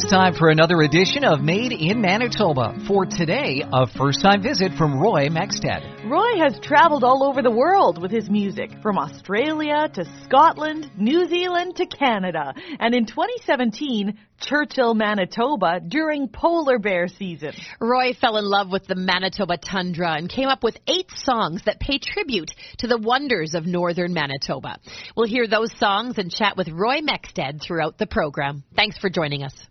It's time for another edition of Made in Manitoba. For today, a first time visit from Roy Mexted. Roy has traveled all over the world with his music, from Australia to Scotland, New Zealand to Canada. And in 2017, Churchill, Manitoba during polar bear season. Roy fell in love with the Manitoba tundra and came up with eight songs that pay tribute to the wonders of northern Manitoba. We'll hear those songs and chat with Roy Mexted throughout the program. Thanks for joining us.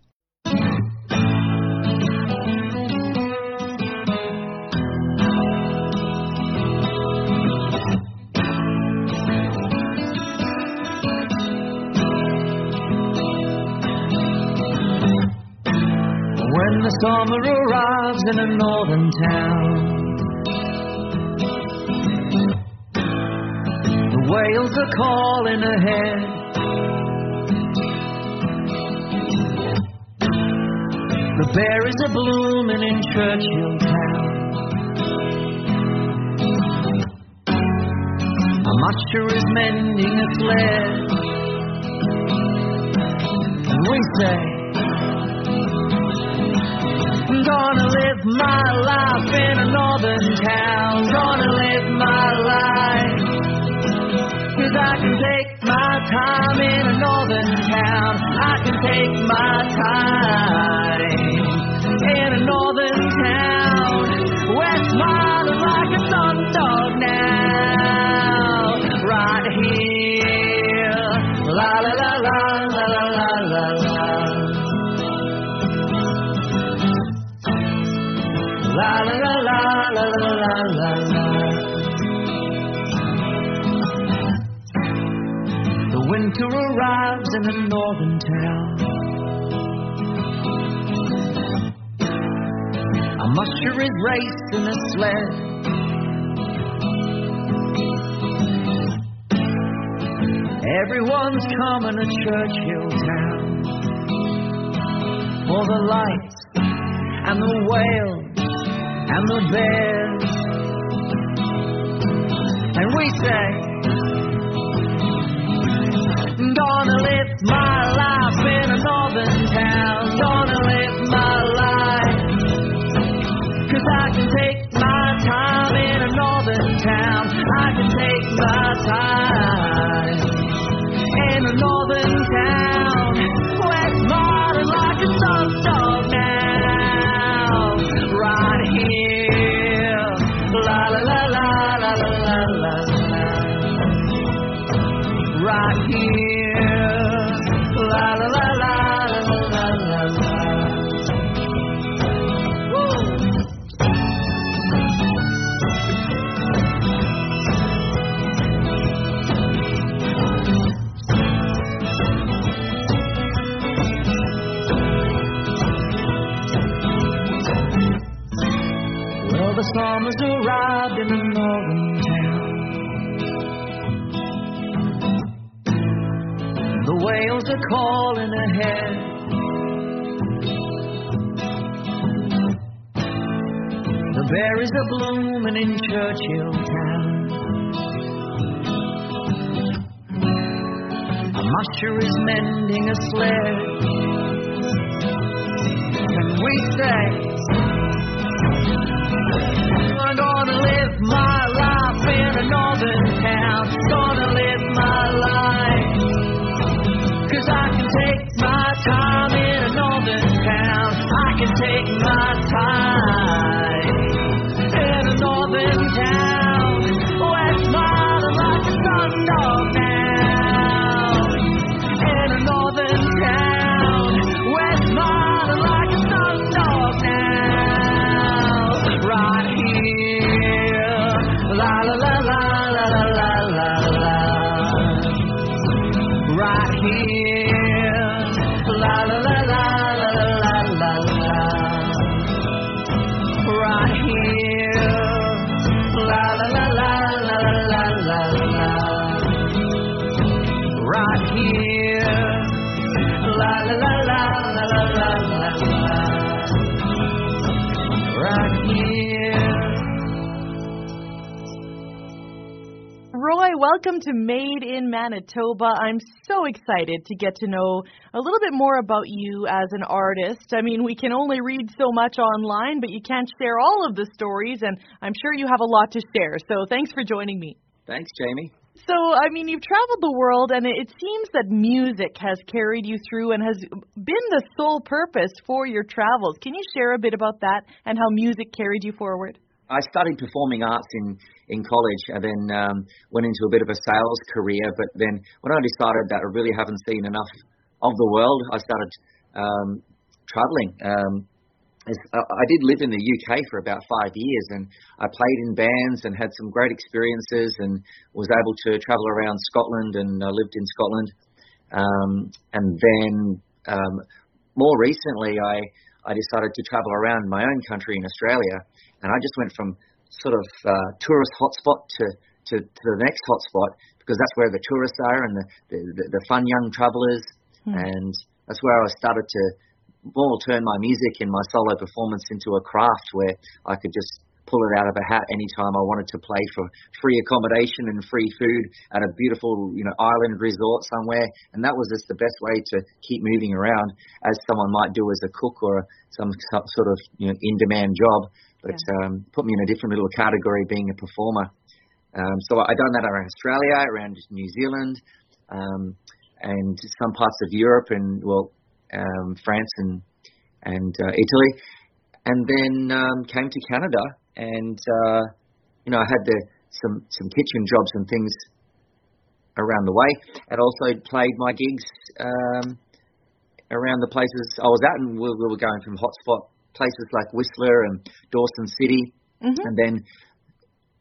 Summer arrives in a northern town, the whales are calling ahead. The berries are blooming in Churchill town. A musher is mending a sled, and we say. Gonna live my life in a northern town. Gonna live my life. Cause I can take my time in a northern town. I can take my time is racing a sled. Everyone's coming to Churchill Town for the lights and the whales and the bears. And we say, Gonna live my a sled. Can we say? I'm gonna live my life in a northern town. Roy, welcome to Made in Manitoba. I'm so excited to get to know a little bit more about you as an artist. I mean, we can only read so much online, but you can't share all of the stories, and I'm sure you have a lot to share. So thanks for joining me. Thanks, Jamie. So, I mean, you've traveled the world, and it seems that music has carried you through and has been the sole purpose for your travels. Can you share a bit about that and how music carried you forward? I studied performing arts in in college, and then um, went into a bit of a sales career. But then, when I decided that I really haven't seen enough of the world, I started um, traveling. Um, I did live in the UK for about five years, and I played in bands and had some great experiences, and was able to travel around Scotland and I lived in Scotland. Um, and then um, more recently, I I decided to travel around my own country in Australia, and I just went from sort of uh, tourist hotspot to, to to the next hotspot because that's where the tourists are and the the, the fun young travellers, mm. and that's where I started to more turn my music and my solo performance into a craft where I could just pull it out of a hat anytime I wanted to play for free accommodation and free food at a beautiful, you know, island resort somewhere. And that was just the best way to keep moving around as someone might do as a cook or some sort of, you know, in-demand job. But yeah. um, put me in a different little category being a performer. Um, so I done that around Australia, around New Zealand, um, and some parts of Europe and well, um, France and and uh, Italy, and then um, came to Canada, and uh, you know I had the, some some kitchen jobs and things around the way, and also played my gigs um, around the places I was at, and we, we were going from hotspot places like Whistler and Dawson City, mm-hmm. and then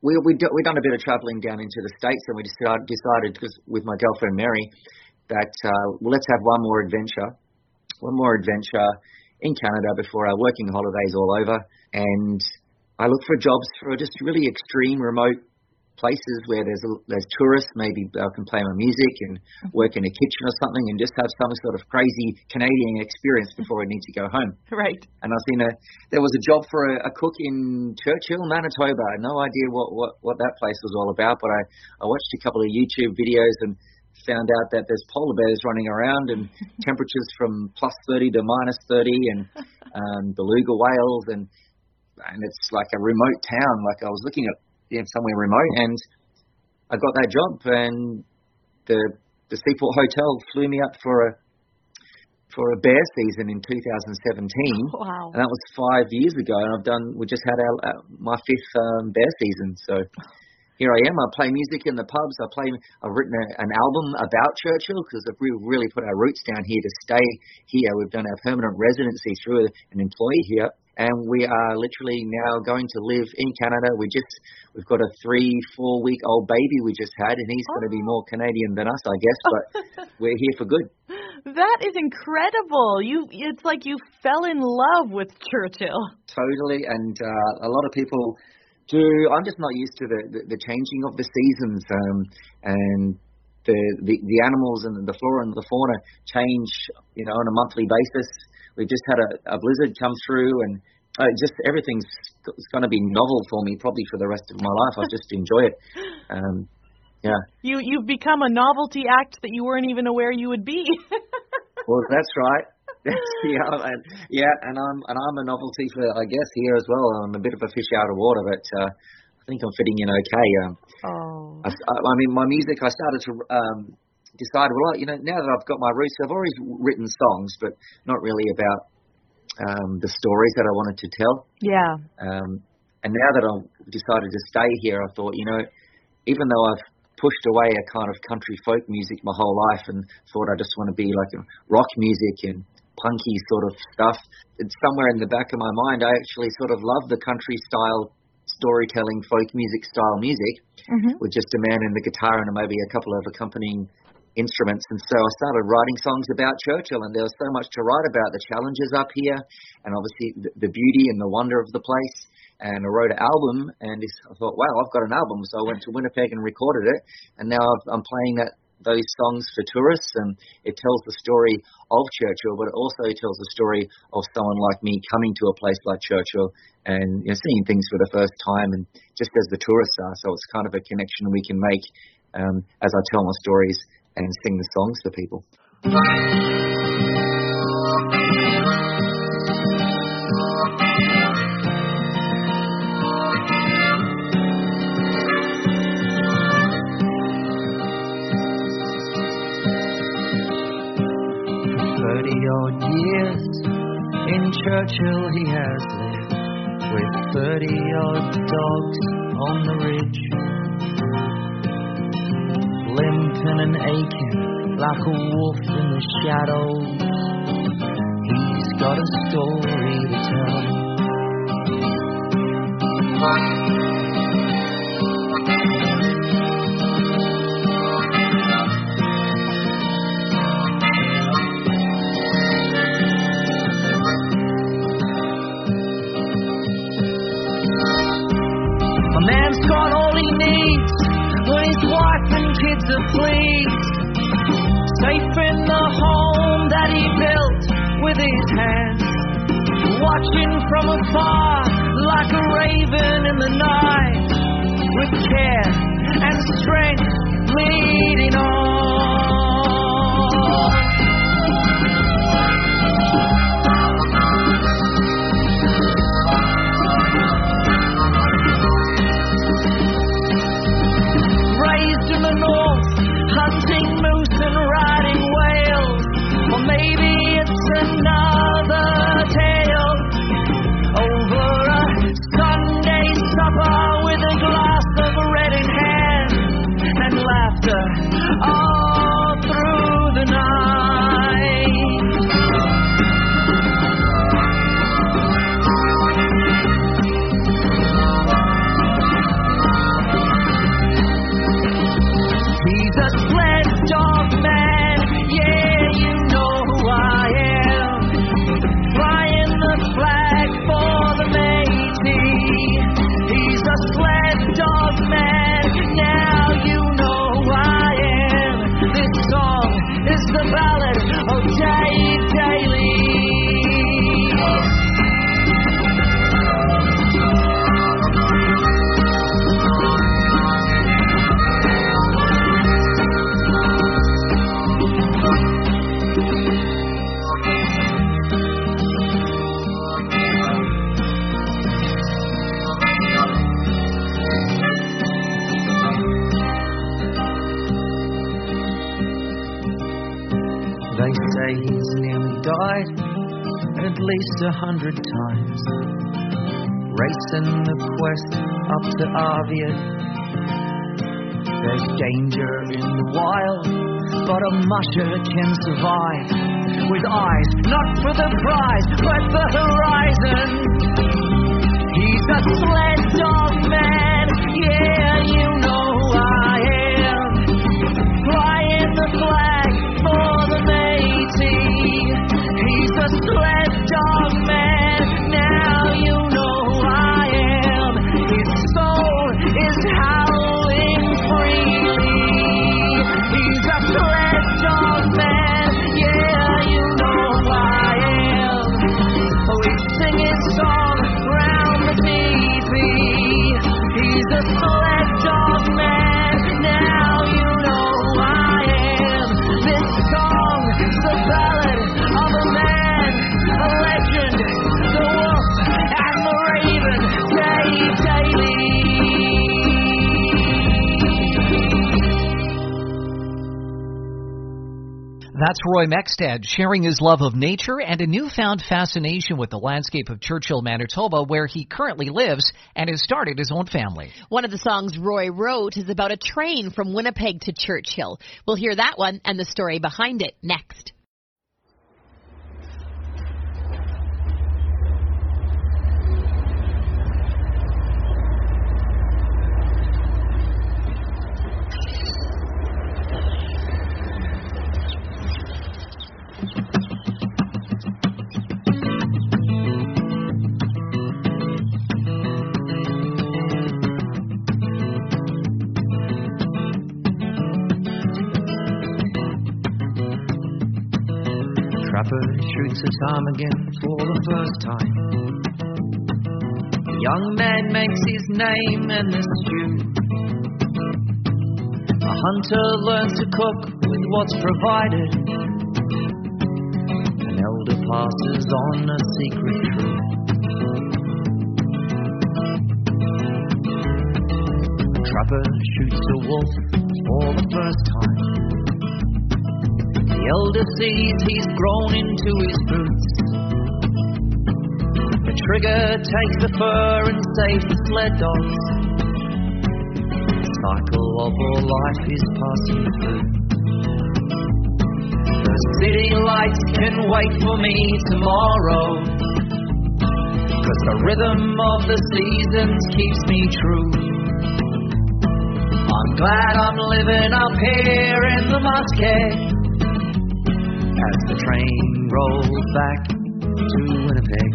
we we do, we done a bit of travelling down into the states, and we decided decided because with my girlfriend Mary that uh, well let's have one more adventure one more adventure in Canada before our working holidays all over. And I look for jobs for just really extreme, remote places where there's a, there's tourists. Maybe I can play my music and work in a kitchen or something, and just have some sort of crazy Canadian experience before I need to go home. Right. And I've seen a there was a job for a, a cook in Churchill, Manitoba. No idea what what what that place was all about, but I I watched a couple of YouTube videos and found out that there's polar bears running around and temperatures from plus 30 to minus 30 and um, beluga whales and and it's like a remote town. Like I was looking at you know, somewhere remote and I got that job and the the Seaport Hotel flew me up for a for a bear season in 2017. Wow. And that was five years ago, and I've done. We just had our, our my fifth um, bear season, so here I am. I play music in the pubs. I play. I've written a, an album about Churchill because we really put our roots down here to stay here. We've done our permanent residency through an employee here, and we are literally now going to live in Canada. We just we've got a three, four week old baby we just had, and he's oh. going to be more Canadian than us, I guess. But we're here for good. That is incredible. You, it's like you fell in love with Churchill. Totally, and uh, a lot of people I'm just not used to the, the, the changing of the seasons um, and the, the the animals and the flora and the fauna change, you know, on a monthly basis. We've just had a, a blizzard come through, and uh, just everything's going to be novel for me probably for the rest of my life. I just enjoy it. Um, yeah. You you've become a novelty act that you weren't even aware you would be. well, that's right. yeah, and, yeah, and I'm and I'm a novelty for I guess here as well. I'm a bit of a fish out of water, but uh, I think I'm fitting in okay. Um, oh. I, I mean, my music. I started to um, decide. Well, you know, now that I've got my roots, I've always written songs, but not really about um, the stories that I wanted to tell. Yeah. Um, and now that I've decided to stay here, I thought, you know, even though I've pushed away a kind of country folk music my whole life and thought I just want to be like rock music and punky sort of stuff. It's somewhere in the back of my mind. I actually sort of love the country style storytelling, folk music style music, mm-hmm. with just a man and the guitar and maybe a couple of accompanying instruments. And so I started writing songs about Churchill, and there was so much to write about the challenges up here, and obviously the, the beauty and the wonder of the place. And I wrote an album, and I thought, wow, I've got an album. So I went to Winnipeg and recorded it, and now I've, I'm playing that those songs for tourists, and it tells the story of Churchill, but it also tells the story of someone like me coming to a place like Churchill and you know, seeing things for the first time, and just as the tourists are. So it's kind of a connection we can make um, as I tell my stories and sing the songs for people. Odd years in Churchill he has lived with thirty odd dogs on the ridge. Limping and aching like a wolf in the shadows. He's got a story to tell. His hands. Watching from afar like a raven in the night. With care and strength leading on. Arviat. There's danger in the wild, but a musher can survive. With eyes not for the prize, but for the horizon. That's Roy Mexted sharing his love of nature and a newfound fascination with the landscape of Churchill, Manitoba, where he currently lives and has started his own family. One of the songs Roy wrote is about a train from Winnipeg to Churchill. We'll hear that one and the story behind it next. Trapper shoots a ptarmigan for the first time. Young man makes his name in the stew. A hunter learns to cook with what's provided. An elder passes on a secret truth. Trapper shoots a wolf for the first time. Elder sees he's grown into his boots. The trigger takes the fur and saves the sled dogs. The cycle of all life is passing through. The city lights can wait for me tomorrow. Cause the rhythm of the seasons keeps me true. I'm glad I'm living up here in the muskeg as the train rolls back to Winnipeg.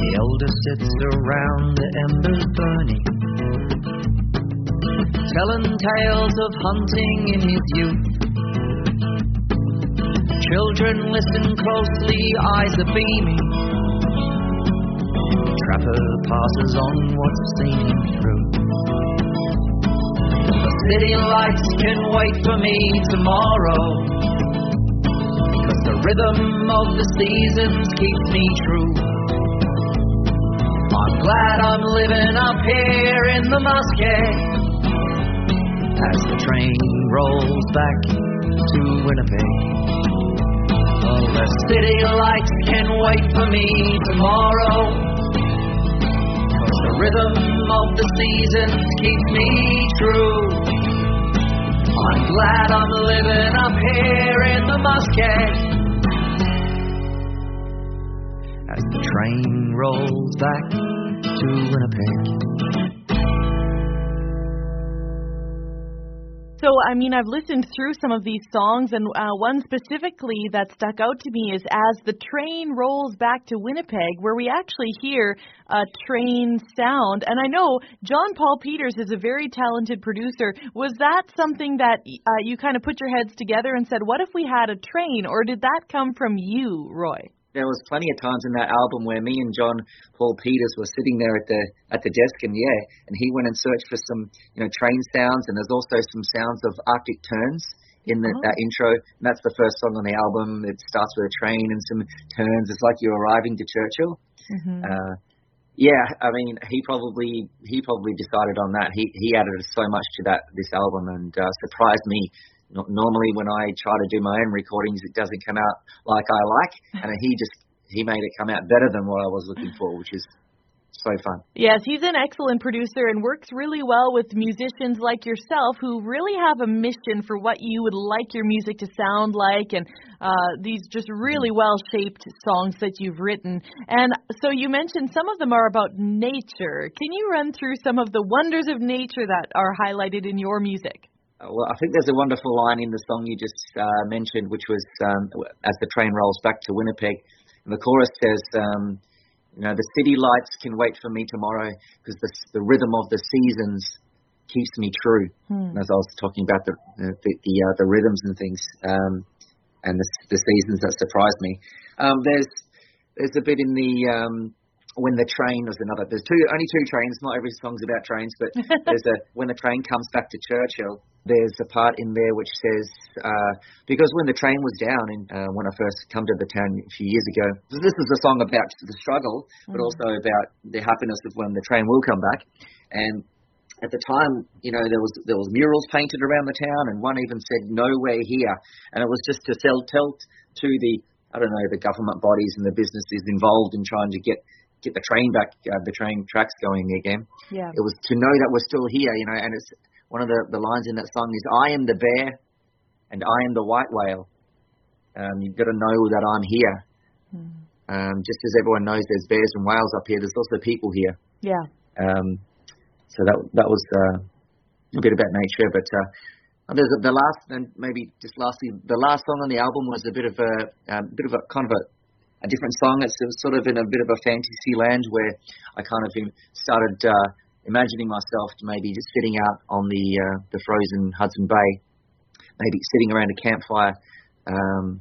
The elder sits around the embers burning, telling tales of hunting in his youth. Children listen closely, eyes are beaming. Trapper passes on what's seen him through. The city lights can wait for me tomorrow. Cause the rhythm of the seasons keeps me true. I'm glad I'm living up here in the muskeg as the train rolls back to Winnipeg. Oh, the city lights can wait for me tomorrow. Rhythm of the seasons keeps me true. I'm glad I'm living up here in the muskeg. As the train rolls back to Winnipeg. So, I mean, I've listened through some of these songs, and uh, one specifically that stuck out to me is As the Train Rolls Back to Winnipeg, where we actually hear a train sound. And I know John Paul Peters is a very talented producer. Was that something that uh, you kind of put your heads together and said, what if we had a train, or did that come from you, Roy? There was plenty of times in that album where me and John Paul Peters were sitting there at the at the desk and yeah, and he went and searched for some you know train sounds and there's also some sounds of Arctic terns in the, Oh. that intro. And that's the first song on the album. It starts with a train and some terns. It's like you're arriving to Churchill. Mm-hmm. Uh, yeah, I mean, he probably he probably decided on that. He he added so much to that this album and uh, surprised me. No- Normally, when I try to do my own recordings, it doesn't come out like I like, and he just he made it come out better than what I was looking for, which is so fun. Yes, he's an excellent producer and works really well with musicians like yourself who really have a mission for what you would like your music to sound like and uh, these just really well shaped songs that you've written. And so you mentioned some of them are about nature. Can you run through some of the wonders of nature that are highlighted in your music? Uh, Well, I think there's a wonderful line in the song you just uh, mentioned, which was um, as the train rolls back to Winnipeg. And the chorus says, um, you know, the city lights can wait for me tomorrow because the, the rhythm of the seasons keeps me true. Hmm. And as I was talking about the the the, the, uh, the rhythms and things, um, and the, the seasons that surprised me. Um, there's there's a bit in the um, when the train was another. There's two only two trains. Not every song's about trains, but there's a when the train comes back to Churchill. There's a part in there which says uh, because when the train was down and uh, when I first come to the town a few years ago, this is a song about the struggle, but also about the happiness of when the train will come back. And at the time, you know, there was there was murals painted around the town, and one even said "Nowhere here," and it was just to sell tell to the I don't know the government bodies and the businesses involved in trying to get get the train back, uh, the train tracks going again. Yeah. It was to know that we're still here, you know, and it's one of the the lines in that song is "I am the bear, and I am the white whale." Um, you've got to know that I'm here. Um, just as everyone knows there's bears and whales up here, there's also people here. Yeah. Um, so that that was uh, a bit about nature, but uh, there's a, the last and maybe just lastly, the last song on the album was a bit of a um, bit of a kind of a, a different song. It's sort of in a bit of a fantasy land where I kind of started uh, imagining myself maybe just sitting out on the uh, the frozen Hudson Bay, maybe sitting around a campfire, um,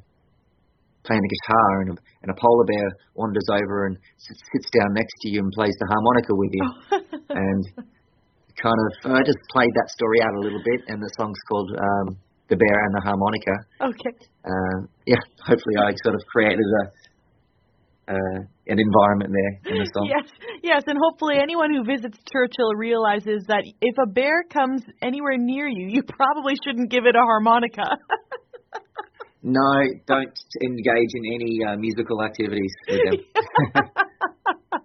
playing the guitar, and a, and a polar bear wanders over and sits, sits down next to you and plays the harmonica with you, and kind of I just played that story out a little bit, and the song's called um, "The Bear and the Harmonica." Okay. Uh, yeah, hopefully I sort of created a uh, an environment there in the song. Yes, yes, and hopefully anyone who visits Churchill realizes that if a bear comes anywhere near you, you probably shouldn't give it a harmonica. No, don't engage in any uh, musical activities with them.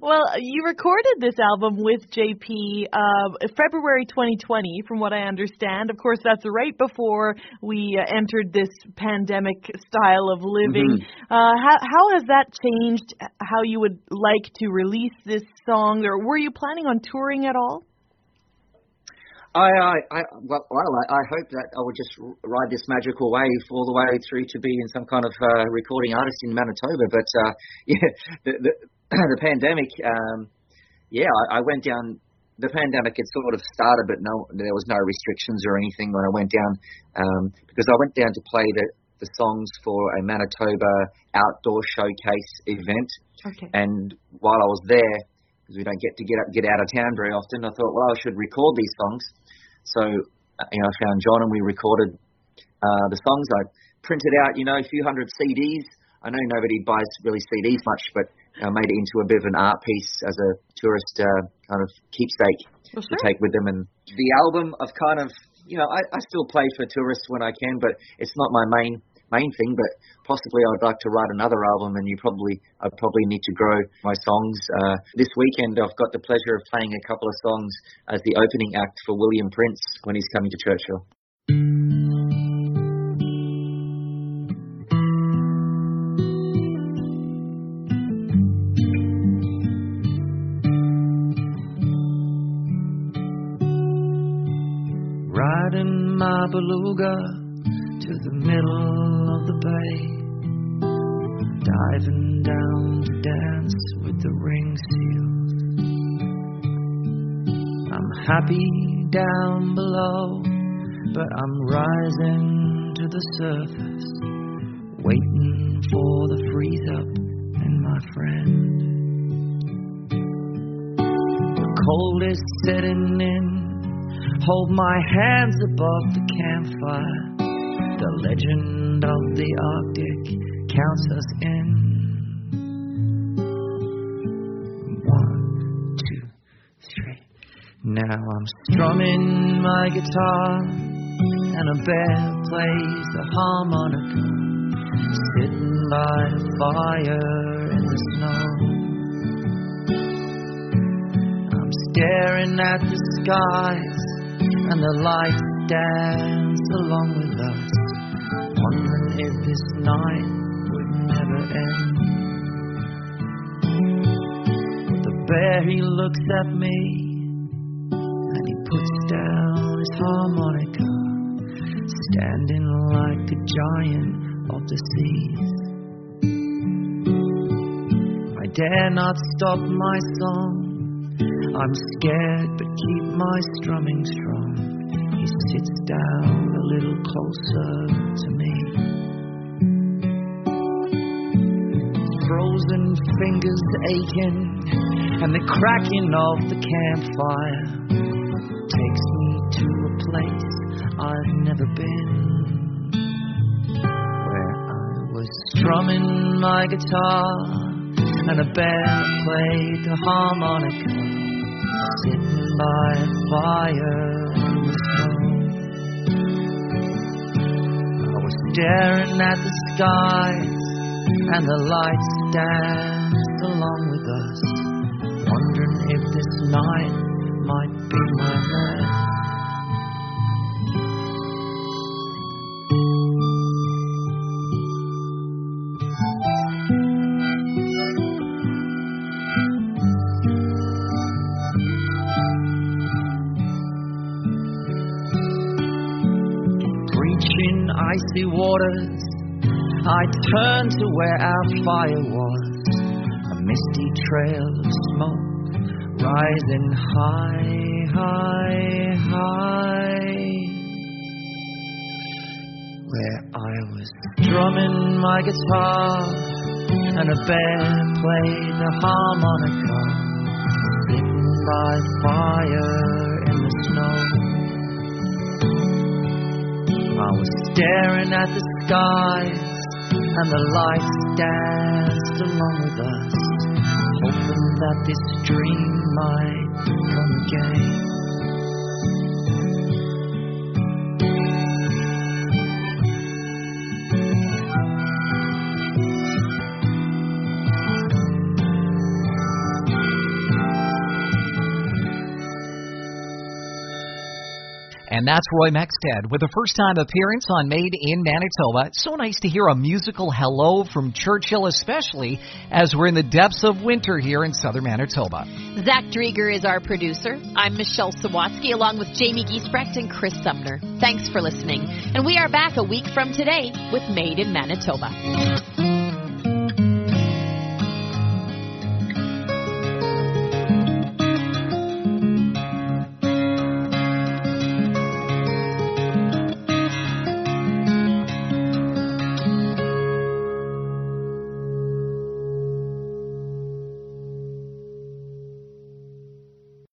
well, you recorded this album with JP uh, February 2020, from what I understand. Of course, that's right before we uh, entered this pandemic style of living. Mm-hmm. Uh, how, how has that changed how you would like to release this song, or were you planning on touring at all? I, I, I well, well I, I hope that I will just ride this magical wave all the way through to being some kind of uh, recording artist in Manitoba. But uh, yeah, the, the, the pandemic, um, yeah, I, I went down. The pandemic had sort of started, but no, there was no restrictions or anything when I went down um, because I went down to play the the songs for a Manitoba outdoor showcase event. Okay. And while I was there, because we don't get to get up, get out of town very often, I thought, well, I should record these songs. So, uh, you know, I found John and we recorded uh, the songs. I printed out, you know, a few hundred CDs. I know nobody buys really CDs much, but I made it into a bit of an art piece as a tourist uh, kind of keepsake Well, to take with them. And the album, I've kind of, you know, I, I still play for tourists when I can, but it's not my main main thing. But possibly I'd like to write another album, and you probably I probably need to grow my songs. Uh, this weekend I've got the pleasure of playing a couple of songs as the opening act for William Prince when he's coming to Churchill. To the middle of the bay. Diving down to dance with the ring seals. I'm happy down below, but I'm rising to the surface. Waiting for the freeze up and my friend. The cold is setting in. Hold my hands above the campfire. The legend of the Arctic counts us in. One, two, three. Now I'm strumming my guitar, and a bear plays the harmonica. Sitting by the fire in the snow. I'm staring at the skies, and the lights dance along with us, wondering if this night would never end. The bear he looks at me, and he puts down his harmonica, standing like a giant of the seas. I dare not stop my song. I'm scared, but keep my strumming strong. He sits down a little closer to me. Frozen fingers aching, and the cracking of the campfire takes me to a place I've never been. Where I was strumming my guitar, and a bear played the harmonica sitting by a fire in the snow. I was staring at the skies and the lights danced along with us, wondering if this night might be my. Waters, I turned to where our fire was. A misty trail of smoke rising high, high, high. where I was drumming my guitar and a bear played the harmonica, sitting by fire I was staring at the skies and the lights danced along with us, hoping that this dream might come again. And that's Roy Mexted with a first time appearance on Made in Manitoba. So nice to hear a musical hello from Churchill, especially as we're in the depths of winter here in southern Manitoba. Zach Drieger is our producer. I'm Michelle Sawatsky along with Jamie Giesbrecht and Chris Sumner. Thanks for listening. And we are back a week from today with Made in Manitoba.